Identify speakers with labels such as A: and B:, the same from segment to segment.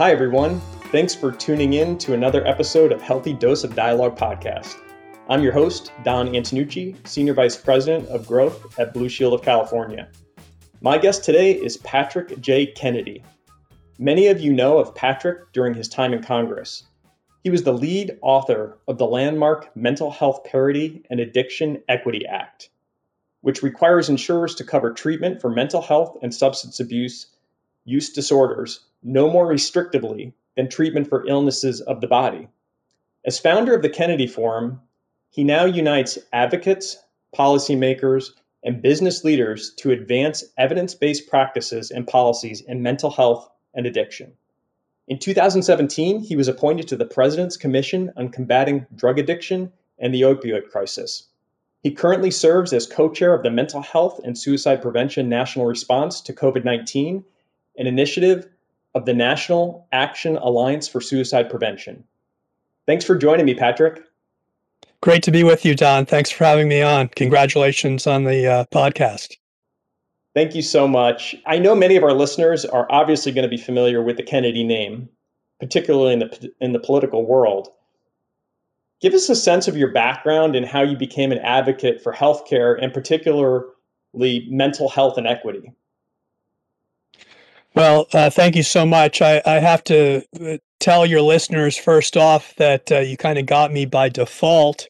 A: Hi, everyone. Thanks for tuning in to another episode of Healthy Dose of Dialogue podcast. I'm your host, Don Antonucci, Senior Vice President of Growth at Blue Shield of California. My guest today is Patrick J. Kennedy. Many of you know of Patrick during his time in Congress. He was the lead author of the landmark Mental Health Parity and Addiction Equity Act, which requires insurers to cover treatment for mental health and substance abuse use disorders no more restrictively than treatment for illnesses of the body. As founder of the Kennedy Forum, he now unites advocates, policymakers, and business leaders to advance evidence based practices and policies in mental health and addiction. In 2017, he was appointed to the President's Commission on Combating Drug Addiction and the Opioid Crisis. He currently serves as co chair of the Mental Health and Suicide Prevention National Response to COVID 19, an initiative of the National Action Alliance for Suicide Prevention. Thanks for joining me, Patrick.
B: Great to be with you, Don. Thanks for having me on. Congratulations on the uh, podcast.
A: Thank you so much. I know many of our listeners are obviously going to be familiar with the Kennedy name, particularly in the in the political world. Give us a sense of your background and how you became an advocate for healthcare and particularly mental health and equity.
B: Well, uh, thank you so much. I, I, have to uh, tell your listeners first off that uh, you kind of got me by default,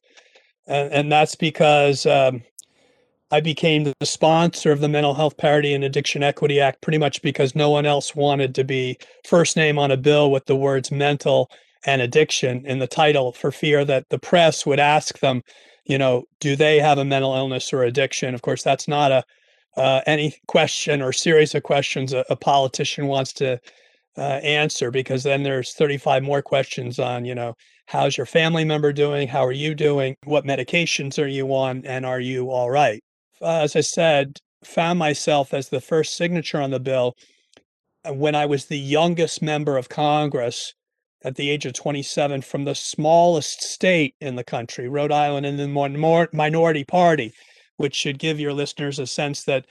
B: and, and that's because um, I became the sponsor of the Mental Health Parity and Addiction Equity Act pretty much because no one else wanted to be first name on a bill with the words mental and addiction in the title for fear that the press would ask them, you know, do they have a mental illness or addiction? Of course, that's not a uh, any question or series of questions a, a politician wants to uh, answer because then there's 35 more questions on you know how's your family member doing? How are you doing? What medications are you on? And are you all right? Uh, as i said found myself as the first signature on the bill uh, when i was the youngest member of congress at the age of 27 from the smallest state in the country rhode island in the minority party which should give your listeners a sense that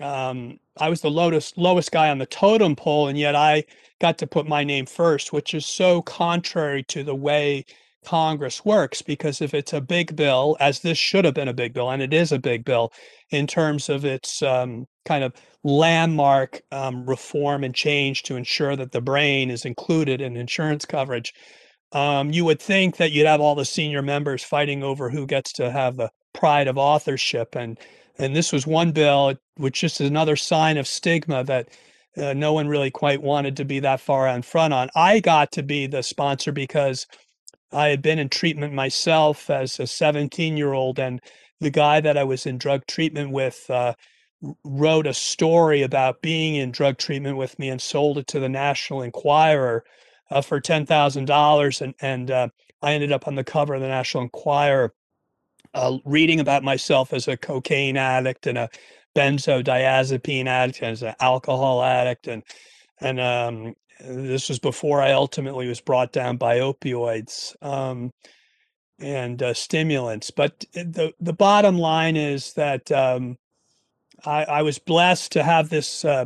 B: um, I was the lowest lowest guy on the totem pole, and yet I got to put my name first, which is so contrary to the way Congress works. Because if it's a big bill, as this should have been a big bill, and it is a big bill in terms of its um, kind of landmark um, reform and change to ensure that the brain is included in insurance coverage, um, you would think that you'd have all the senior members fighting over who gets to have the pride of authorship and and this was one bill which just is another sign of stigma that uh, no one really quite wanted to be that far on front on. I got to be the sponsor because i had been in treatment myself as a 17 year old and the guy that i was in drug treatment with uh, wrote a story about being in drug treatment with me and sold it to the national enquirer uh, for $10000 and, and uh, i ended up on the cover of the national enquirer uh, reading about myself as a cocaine addict and a benzodiazepine addict and as an alcohol addict and and um, this was before I ultimately was brought down by opioids um, and uh, stimulants. But the the bottom line is that um, I, I, was blessed to have this uh,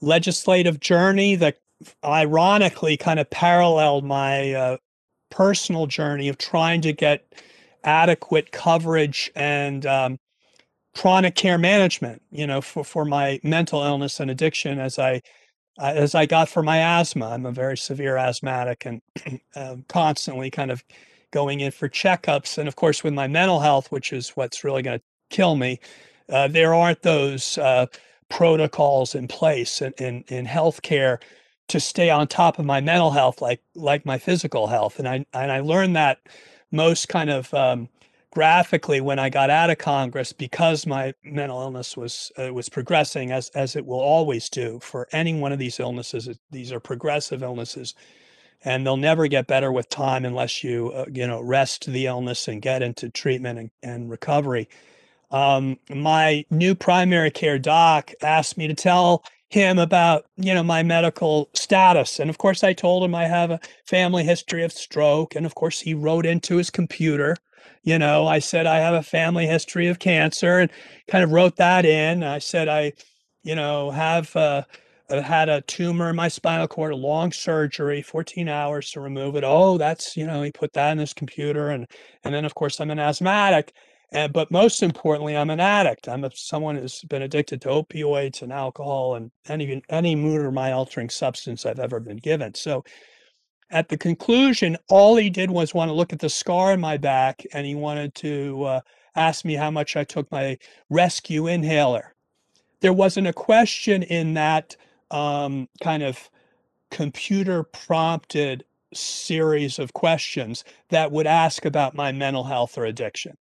B: legislative journey that ironically kind of paralleled my uh, personal journey of trying to get adequate coverage and um, chronic care management, you know, for, for my mental illness and addiction as I as I got for my asthma. I'm a very severe asthmatic and uh, constantly kind of going in for checkups. And of course, with my mental health, which is what's really going to kill me, uh, there aren't those uh, protocols in place in, in, in healthcare to stay on top of my mental health like like my physical health. And I and I learned that most kind of um, graphically when I got out of Congress because my mental illness was uh, was progressing as as it will always do for any one of these illnesses. These are progressive illnesses, and they'll never get better with time unless you uh, you know rest the illness and get into treatment and, and recovery. Um, my new primary care doc asked me to tell him about you know my medical status and of course i told him i have a family history of stroke and of course he wrote into his computer you know i said i have a family history of cancer and kind of wrote that in i said i you know have uh, had a tumor in my spinal cord, a long surgery, 14 hours to remove it. Oh, that's, you know, he put that in his computer. And, and then, of course, I'm an asthmatic. And, but most importantly, I'm an addict. I'm a, someone who's been addicted to opioids and alcohol and any, any mood or mind altering substance I've ever been given. So at the conclusion, all he did was want to look at the scar in my back and he wanted to uh, ask me how much I took my rescue inhaler. There wasn't a question in that um, kind of computer prompted series of questions that would ask about my mental health or addiction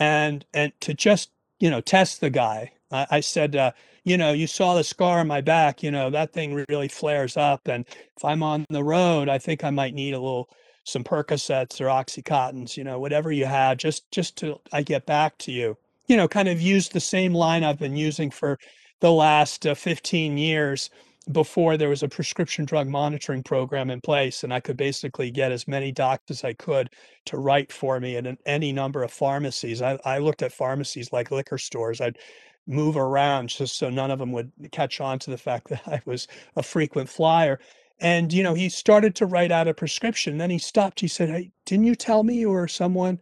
B: and and to just you know test the guy. I, I said uh, you know you saw the scar on my back you know that thing really flares up and if i'm on the road i think i might need a little some percocets or oxycontins you know whatever you have just just to i get back to you. You know kind of use the same line i've been using for the last uh, 15 years before there was a prescription drug monitoring program in place and i could basically get as many docs as i could to write for me an, any number of pharmacies. I, I looked at pharmacies like liquor stores. I'd move around just so none of them would catch on to the fact that i was a frequent flyer. And you know he started to write out a prescription. Then he stopped. He said hey didn't you tell me you were someone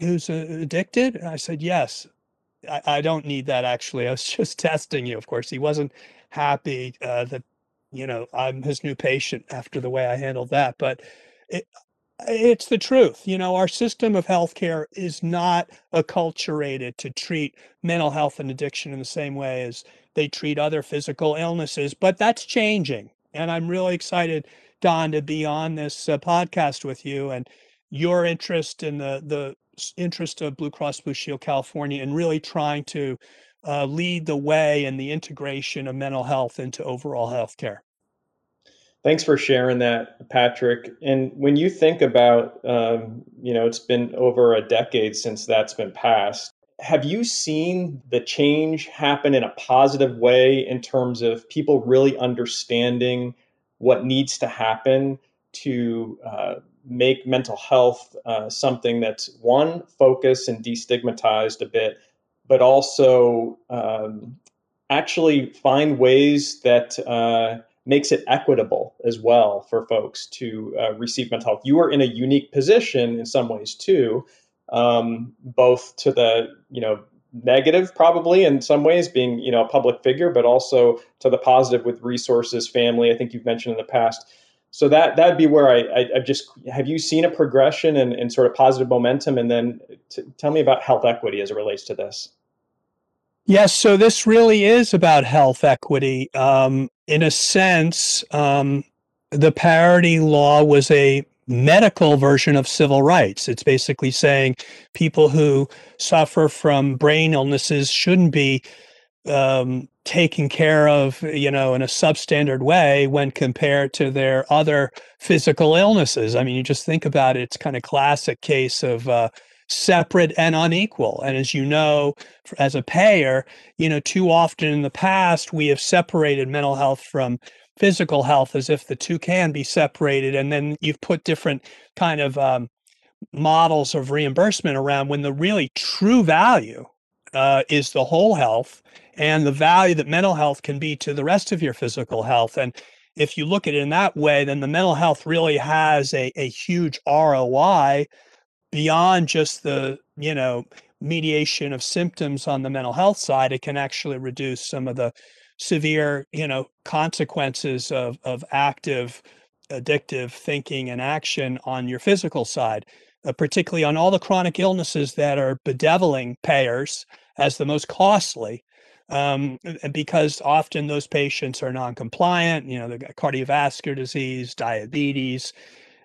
B: who's uh, addicted? And i said yes. I don't need that actually. I was just testing you. Of course, he wasn't happy uh, that you know I'm his new patient after the way I handled that, but it, it's the truth. You know, our system of healthcare is not acculturated to treat mental health and addiction in the same way as they treat other physical illnesses, but that's changing. And I'm really excited, Don, to be on this uh, podcast with you and your interest in the the interest of Blue Cross Blue Shield California and really trying to uh, lead the way in the integration of mental health into overall healthcare.
A: Thanks for sharing that, Patrick. And when you think about, um, you know, it's been over a decade since that's been passed. Have you seen the change happen in a positive way in terms of people really understanding what needs to happen to uh, make mental health uh, something that's one focused and destigmatized a bit, but also um, actually find ways that uh, makes it equitable as well for folks to uh, receive mental health. You are in a unique position in some ways too, um, both to the you know negative probably in some ways being you know a public figure, but also to the positive with resources, family. I think you've mentioned in the past so that that'd be where I, I, I just have you seen a progression and, and sort of positive momentum, and then t- tell me about health equity as it relates to this.
B: Yes, so this really is about health equity. Um, in a sense, um, the parity law was a medical version of civil rights. It's basically saying people who suffer from brain illnesses shouldn't be um, taken care of, you know, in a substandard way when compared to their other physical illnesses. I mean, you just think about it, it's kind of classic case of uh, separate and unequal. And as you know, as a payer, you know, too often in the past, we have separated mental health from physical health as if the two can be separated. And then you've put different kind of um, models of reimbursement around when the really true value uh, is the whole health and the value that mental health can be to the rest of your physical health. And if you look at it in that way, then the mental health really has a, a huge ROI beyond just the, you know, mediation of symptoms on the mental health side. It can actually reduce some of the severe, you know, consequences of, of active addictive thinking and action on your physical side, uh, particularly on all the chronic illnesses that are bedeviling payers as the most costly um, because often those patients are non-compliant. You know, they've got cardiovascular disease, diabetes,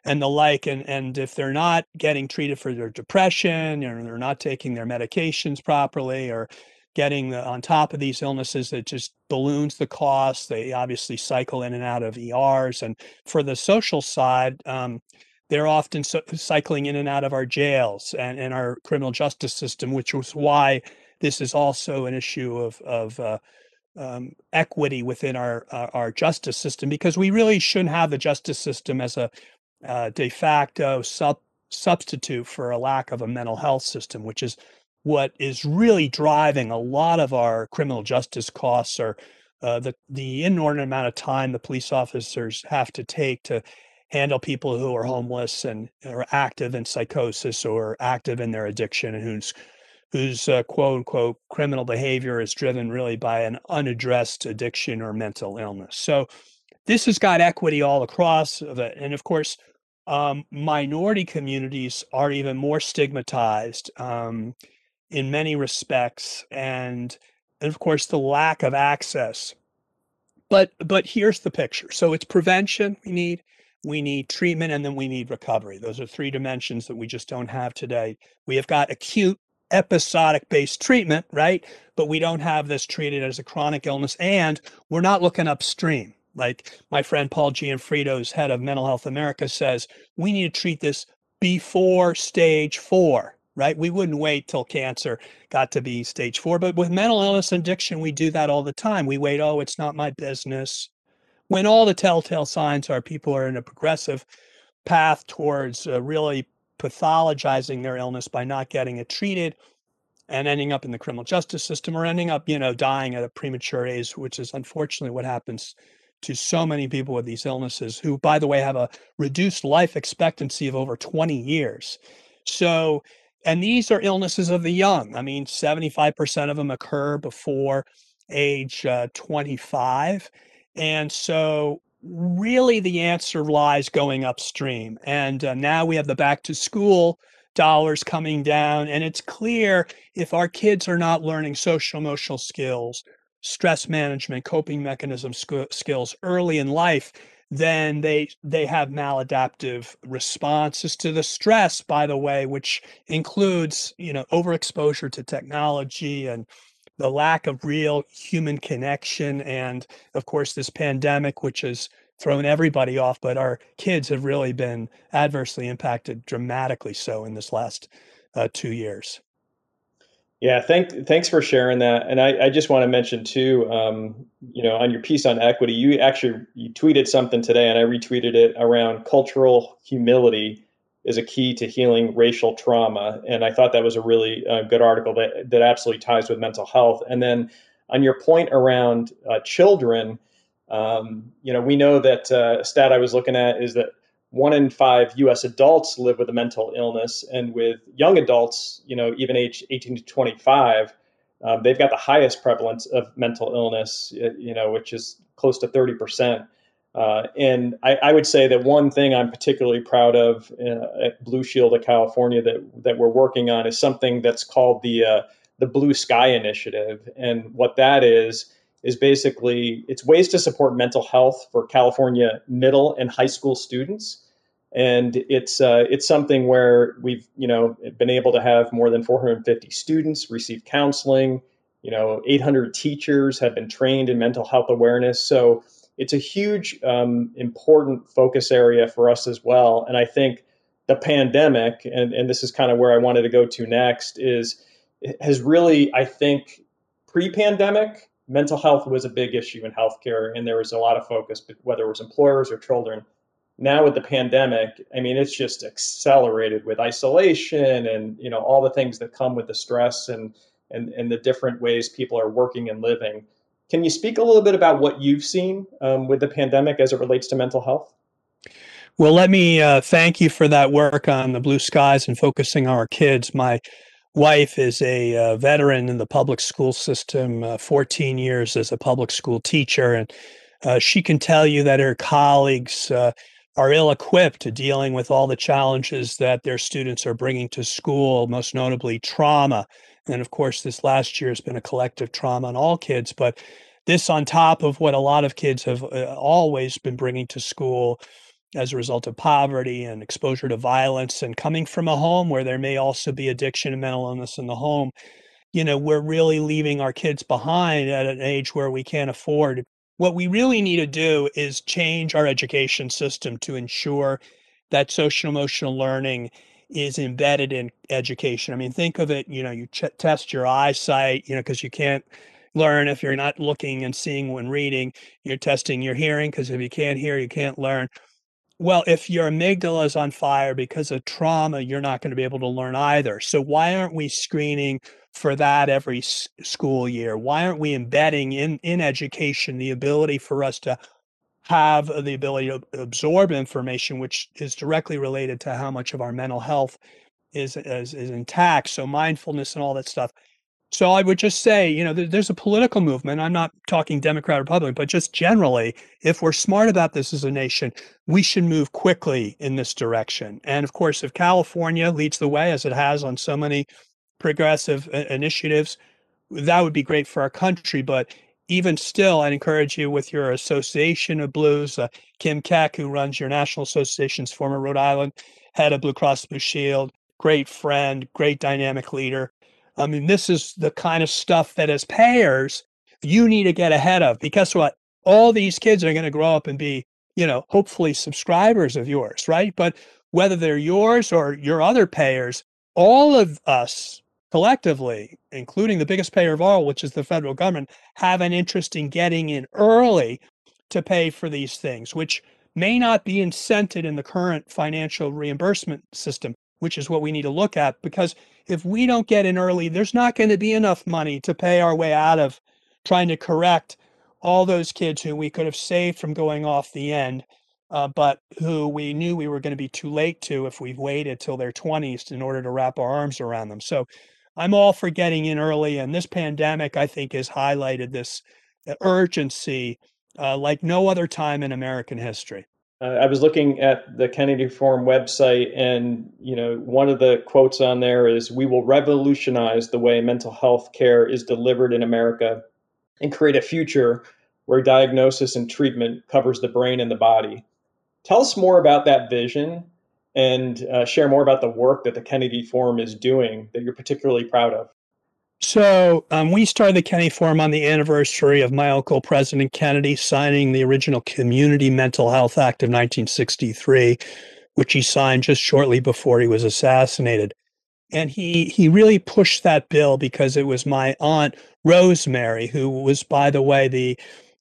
B: and the like. And and if they're not getting treated for their depression, or they're not taking their medications properly, or getting the, on top of these illnesses it just balloons the cost they obviously cycle in and out of ers and for the social side um, they're often so, cycling in and out of our jails and, and our criminal justice system which was why this is also an issue of of uh, um, equity within our, our, our justice system because we really shouldn't have the justice system as a uh, de facto sub substitute for a lack of a mental health system, which is what is really driving a lot of our criminal justice costs or uh, the the inordinate amount of time the police officers have to take to handle people who are homeless and are active in psychosis or active in their addiction and whose whose uh, quote unquote criminal behavior is driven really by an unaddressed addiction or mental illness. So this has got equity all across of it. And of course, um, minority communities are even more stigmatized um, in many respects. And, and of course, the lack of access. But but here's the picture. So it's prevention we need, we need treatment, and then we need recovery. Those are three dimensions that we just don't have today. We have got acute episodic based treatment, right? But we don't have this treated as a chronic illness, and we're not looking upstream. Like my friend Paul Gionfriddo's head of Mental Health America says, we need to treat this before stage four, right? We wouldn't wait till cancer got to be stage four. But with mental illness and addiction, we do that all the time. We wait, oh, it's not my business. When all the telltale signs are people are in a progressive path towards uh, really pathologizing their illness by not getting it treated and ending up in the criminal justice system or ending up, you know, dying at a premature age, which is unfortunately what happens to so many people with these illnesses who, by the way, have a reduced life expectancy of over 20 years. So, and these are illnesses of the young. I mean, 75% of them occur before age uh, 25. And so, really, the answer lies going upstream. And uh, now we have the back to school dollars coming down. And it's clear if our kids are not learning social emotional skills, stress management, coping mechanism sc- skills early in life, then they they have maladaptive responses to the stress by the way which includes you know overexposure to technology and the lack of real human connection. And of course this pandemic which has thrown everybody off but our kids have really been adversely impacted dramatically so in this last uh, two years
A: yeah, thank, thanks for sharing that. And I, I just want to mention too, um, you know, on your piece on equity, you actually you tweeted something today, and I retweeted it around cultural humility is a key to healing racial trauma. And I thought that was a really uh, good article that that absolutely ties with mental health. And then on your point around uh, children, um, you know, we know that uh, stat I was looking at is that one in five U.S. adults live with a mental illness, and with young adults, you know, even age 18 to 25, um, they've got the highest prevalence of mental illness, you know, which is close to 30 percent. Uh, and I, I, would say that one thing I'm particularly proud of uh, at Blue Shield of California that that we're working on is something that's called the uh, the Blue Sky Initiative, and what that is is basically it's ways to support mental health for California middle and high school students. And it's uh, it's something where we've you know been able to have more than 450 students receive counseling. You know, 800 teachers have been trained in mental health awareness. So it's a huge um, important focus area for us as well. And I think the pandemic, and, and this is kind of where I wanted to go to next, is has really I think pre-pandemic mental health was a big issue in healthcare, and there was a lot of focus, whether it was employers or children. Now with the pandemic, I mean, it's just accelerated with isolation and you know all the things that come with the stress and and and the different ways people are working and living. Can you speak a little bit about what you've seen um, with the pandemic as it relates to mental health?
B: Well, let me uh, thank you for that work on the blue skies and focusing on our kids. My wife is a uh, veteran in the public school system, uh, 14 years as a public school teacher, and uh, she can tell you that her colleagues uh, are ill equipped to dealing with all the challenges that their students are bringing to school, most notably trauma. And of course, this last year has been a collective trauma on all kids, but this on top of what a lot of kids have uh, always been bringing to school as a result of poverty and exposure to violence and coming from a home where there may also be addiction and mental illness in the home you know we're really leaving our kids behind at an age where we can't afford. What we really need to do is change our education system to ensure that social emotional learning is embedded in education. I mean think of it you know you ch- test your eyesight you know because you can't learn if you're not looking and seeing when reading. You're testing your hearing because if you can't hear you can't learn well, if your amygdala is on fire because of trauma, you're not going to be able to learn either. So, why aren't we screening for that every s- school year? Why aren't we embedding in, in education the ability for us to have uh, the ability to absorb information, which is directly related to how much of our mental health is, is, is intact? So mindfulness and all that stuff. So I would just say, you know, there's a political movement. I'm not talking Democrat, or Republican, but just generally, if we're smart about this as a nation, we should move quickly in this direction. And of course, if California leads the way, as it has on so many progressive uh, initiatives, that would be great for our country. But even still, I'd encourage you with your Association of Blues, uh, Kim Keck, who runs your National Association's former Rhode Island head of Blue Cross Blue Shield, great friend, great dynamic leader I mean, this is the kind of stuff that as payers, you need to get ahead of because what? All these kids are going to grow up and be, you know, hopefully subscribers of yours, right? But whether they're yours or your other payers, all of us collectively, including the biggest payer of all, which is the federal government, have an interest in getting in early to pay for these things, which may not be incented in the current financial reimbursement system, which is what we need to look at because if we don't get in early, there's not going to be enough money to pay our way out of trying to correct all those kids who we could have saved from going off the end, uh, but who we knew we were going to be too late to if we waited till their 20s in order to wrap our arms around them. So I'm all for getting in early. And this pandemic, I think, has highlighted this uh, urgency uh, like no other time in American history.
A: Uh, I was looking at the Kennedy Forum website, and you know, one of the quotes on there is, "We will revolutionize the way mental health care is delivered in America, and create a future where diagnosis and treatment covers the brain and the body." Tell us more about that vision, and uh, share more about the work that the Kennedy Forum is doing that you're particularly proud of.
B: So um, we started the Kennedy Forum on the anniversary of my uncle, President Kennedy, signing the original Community Mental Health Act of 1963, which he signed just shortly before he was assassinated. And he he really pushed that bill because it was my aunt Rosemary, who was, by the way, the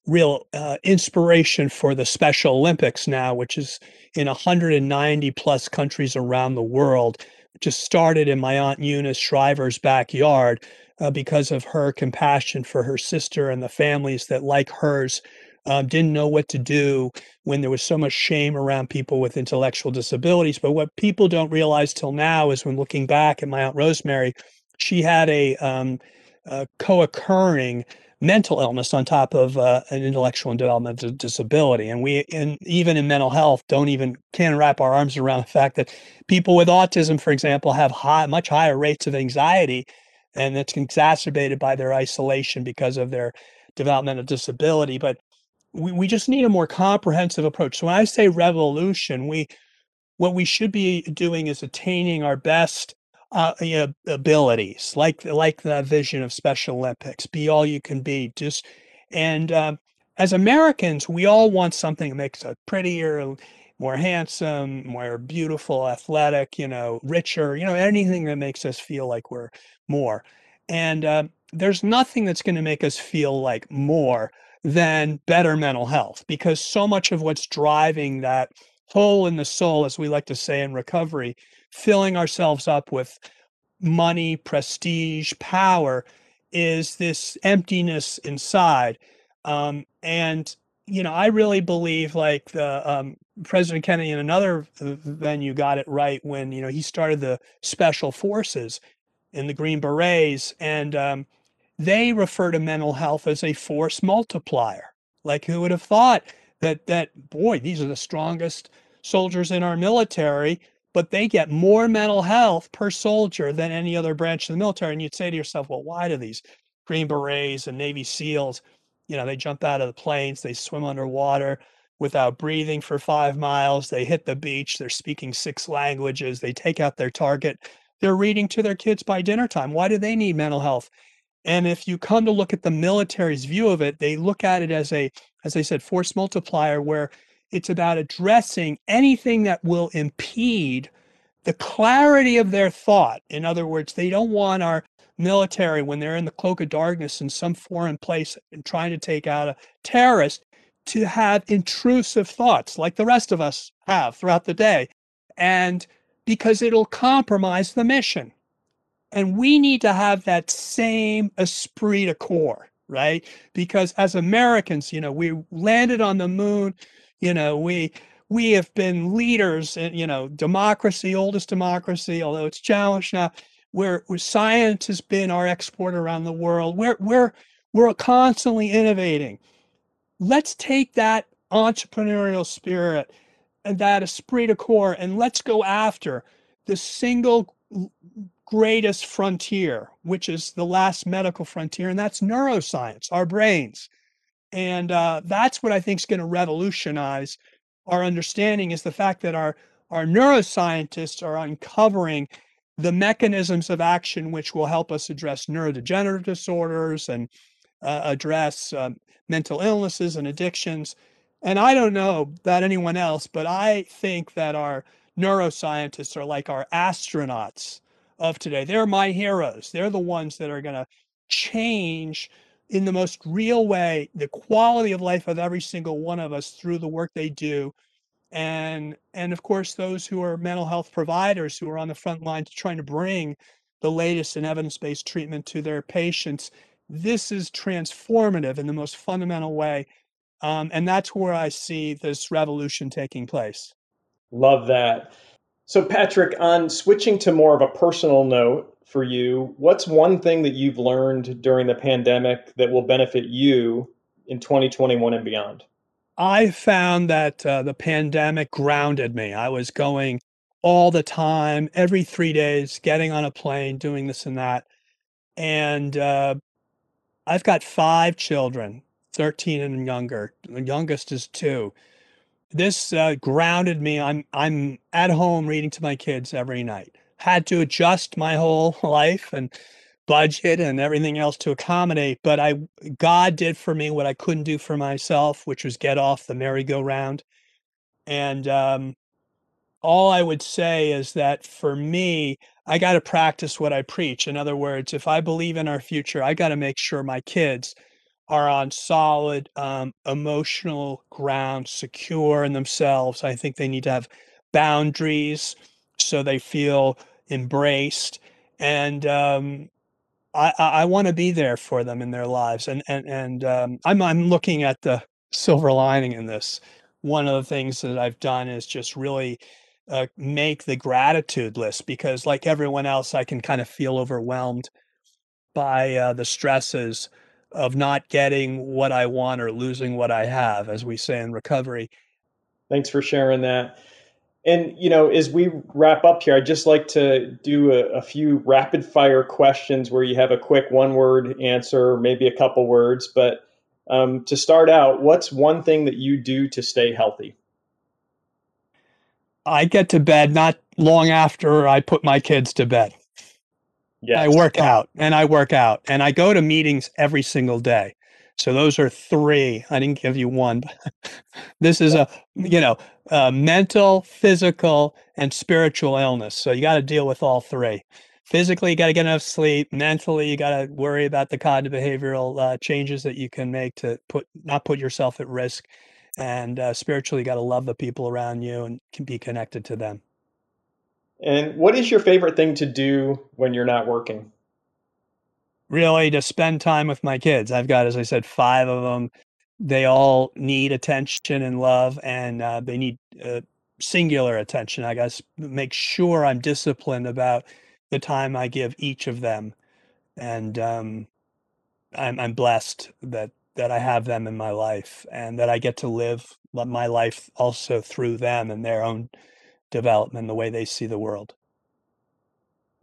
B: real uh, inspiration for the Special Olympics now, which is in 190 plus countries around the world. Just started in my aunt Eunice Shriver's backyard uh, because of her compassion for her sister and the families that, like hers, um, didn't know what to do when there was so much shame around people with intellectual disabilities. But what people don't realize till now is when looking back at my Aunt Rosemary, she had a, um, a co occurring mental illness on top of uh, an intellectual and developmental disability and we and even in mental health don't even can wrap our arms around the fact that people with autism for example have high much higher rates of anxiety and it's exacerbated by their isolation because of their developmental disability. But we, we just need a more comprehensive approach. So when I say revolution, we what we should be doing is attaining our best uh, abilities, like like the vision of Special Olympics. Be all you can be. Just and um, as Americans, we all want something that makes us prettier, more handsome, more beautiful, athletic, you know, richer, you know, anything that makes us feel like we're more. And uh, there's nothing that's going to make us feel like more than better mental health because so much of what's driving that hole in the soul, as we like to say in recovery, filling ourselves up with money, prestige, power, is this emptiness inside. Um, and you know, I really believe like the um, President Kennedy in another venue got it right when you know he started the special forces in the Green Berets, and um, they refer to mental health as a force multiplier. Like who would have thought that that boy, these are the strongest soldiers in our military, but they get more mental health per soldier than any other branch of the military. And you'd say to yourself, well, why do these Green Berets and Navy SEALs you know, they jump out of the planes, they swim underwater without breathing for five miles. They hit the beach. They're speaking six languages. They take out their target. They're reading to their kids by dinner time. Why do they need mental health? And if you come to look at the military's view of it, they look at it as a, as I said, force multiplier, where it's about addressing anything that will impede the clarity of their thought. In other words, they don't want our military when they're in the cloak of darkness in some foreign place and trying to take out a terrorist to have intrusive thoughts like the rest of us have throughout the day and because it'll compromise the mission And we need to have that same esprit de corps, right? Because as Americans, you know, we landed on the moon, you know, we we have been leaders in, you know, democracy, oldest democracy, although it's challenged now, where, where science has been our export around the world. We're we're we're constantly innovating. Let's take that entrepreneurial spirit and that esprit de corps and let's go after the single greatest frontier, which is the last medical frontier, and that's neuroscience, our brains. And uh, that's what I think is going to revolutionize our understanding is the fact that our, our neuroscientists are uncovering the mechanisms of action which will help us address neurodegenerative disorders and uh, address um, mental illnesses and addictions. And I don't know about anyone else, but I think that our neuroscientists are like our astronauts of today. They're my heroes. They're the ones that are going to change in the most real way the quality of life of every single one of us through the work they do and and of course those who are mental health providers who are on the front lines trying to bring the latest in evidence-based treatment to their patients this is transformative in the most fundamental way um, and that's where i see this revolution taking place
A: love that so patrick on switching to more of a personal note for you, what's one thing that you've learned during the pandemic that will benefit you in 2021 and beyond?
B: I found that uh, the pandemic grounded me. I was going all the time, every three days, getting on a plane, doing this and that. And uh, I've got five children, 13 and younger. The youngest is two. This uh, grounded me. I'm I'm at home reading to my kids every night had to adjust my whole life and budget and everything else to accommodate but i god did for me what i couldn't do for myself which was get off the merry-go-round. And um, all i would say is that for me i got to practice what i preach. In other words if i believe in our future i got to make sure my kids are on solid um, emotional ground secure in themselves. I think they need to have boundaries so they feel embraced, and um, I, I want to be there for them in their lives. And and and um, I'm I'm looking at the silver lining in this. One of the things that I've done is just really uh, make the gratitude list because, like everyone else, I can kind of feel overwhelmed by uh, the stresses of not getting what I want or losing what I have, as we say in recovery.
A: Thanks for sharing that. And you know, as we wrap up here, I'd just like to do a, a, few rapid fire questions where you have a quick one word answer, maybe a couple words. But um, to start out, what's one thing that you do to stay healthy?
B: I get to bed not long after I put my kids to bed. Yes. I work out and I work out and I go to meetings every single day. So those are three. I didn't give you one. this is a, you know, a mental, physical, and spiritual illness. So you got to deal with all three. Physically, you got to get enough sleep. Mentally, you got to worry about the cognitive behavioral uh, changes that you can make to put not put yourself at risk. And uh, spiritually, you got to love the people around you and can be connected to them.
A: And what is your favorite thing to do when you're not working?
B: Really to spend time with my kids. I've got, as I said, five of them. They all need attention and love, and uh, they need uh, singular attention. I to make sure I'm disciplined about the time I give each of them, and um, I'm, I'm blessed that that I have them in my life, and that I get to live my life also through them and their own development, the way they see the world.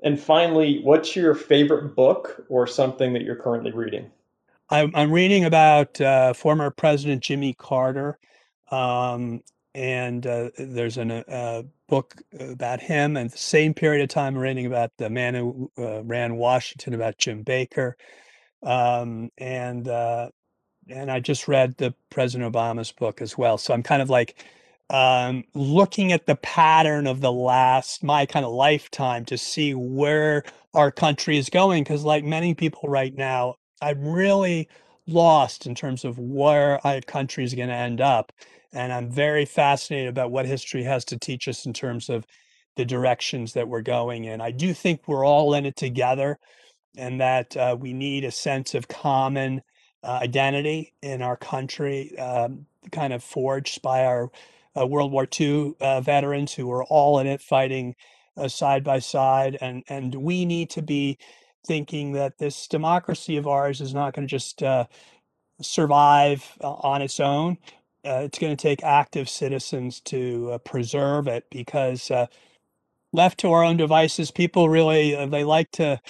A: And finally, what's your favorite book or something that you're currently reading?
B: I'm, I'm reading about uh, former President Jimmy Carter. Um, and uh, there's a uh, book about him. And the same period of time, I'm reading about the man who uh, ran Washington, about Jim Baker. Um, and uh, and I just read the President Obama's book as well. So I'm kind of like um, looking at the pattern of the last my kind of lifetime to see where our country is going because like many people right now i'm really lost in terms of where our country is going to end up and i'm very fascinated about what history has to teach us in terms of the directions that we're going in. I do think we're all in it together and that uh, we need a sense of common uh, identity in our country, um, kind of forged by our uh, World War II uh, veterans who were all in it fighting uh, side by side. And, and we need to be thinking that this democracy of ours is not going to just uh, survive on its own. it's going to take active citizens to preserve it because left to our own devices, people really they like to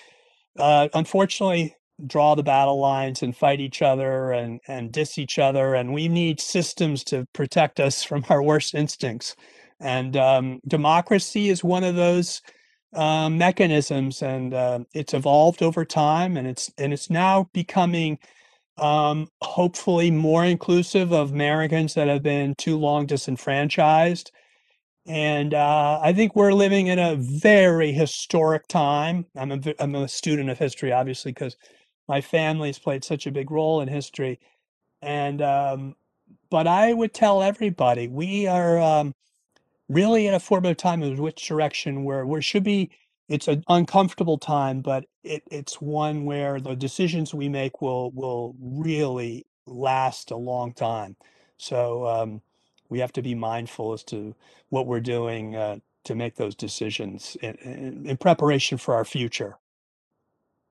B: uh, unfortunately draw the battle lines and fight each other and and diss each other and we need systems to protect us from our worst instincts and um, democracy is one of those um, mechanisms and uh, it's evolved over time and it's and it's now becoming um, hopefully more inclusive of Americans that have been too long disenfranchised and uh, I think we're living in a very historic time. I'm a, I'm a student of history, obviously, because my family's played such a big role in history. And, um, but I would tell everybody we are um, really in a formative time of which direction where we should be. It's an uncomfortable time, but it, it's one where the decisions we make will will really last a long time. So um, we have to be mindful as to what we're doing uh, to make those decisions in, in, in, preparation for our future.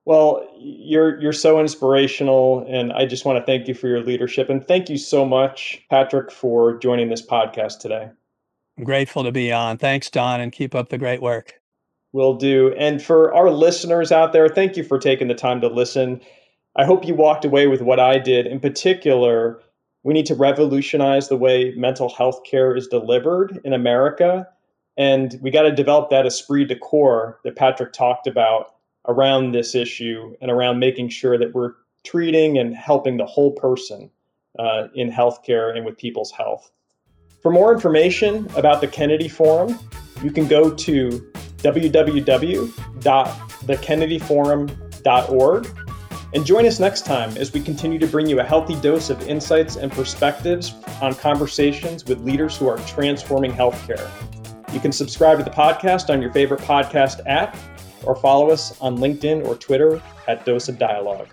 A: Well, you're you're so inspirational, and I just want to thank you for your leadership, and thank you so much, Patrick, for joining this podcast today.
B: I'm grateful to be on. Thanks, Don, and keep up the great work.
A: Will do. And for our listeners out there, thank you for taking the time to listen. I hope you walked away with what I did. In particular, we need to revolutionize the way mental health care is delivered in America. And we got to develop that esprit de corps that Patrick talked about around this issue and around making sure that we're treating and helping the whole person uh, in healthcare and with people's health. For more information about the Kennedy Forum, you can go to www.thekennedyforum.org and join us next time as we continue to bring you a healthy dose of insights and perspectives on conversations with leaders who are transforming healthcare. You can subscribe to the podcast on your favorite podcast app or follow us on LinkedIn or Twitter at Dose of Dialogue.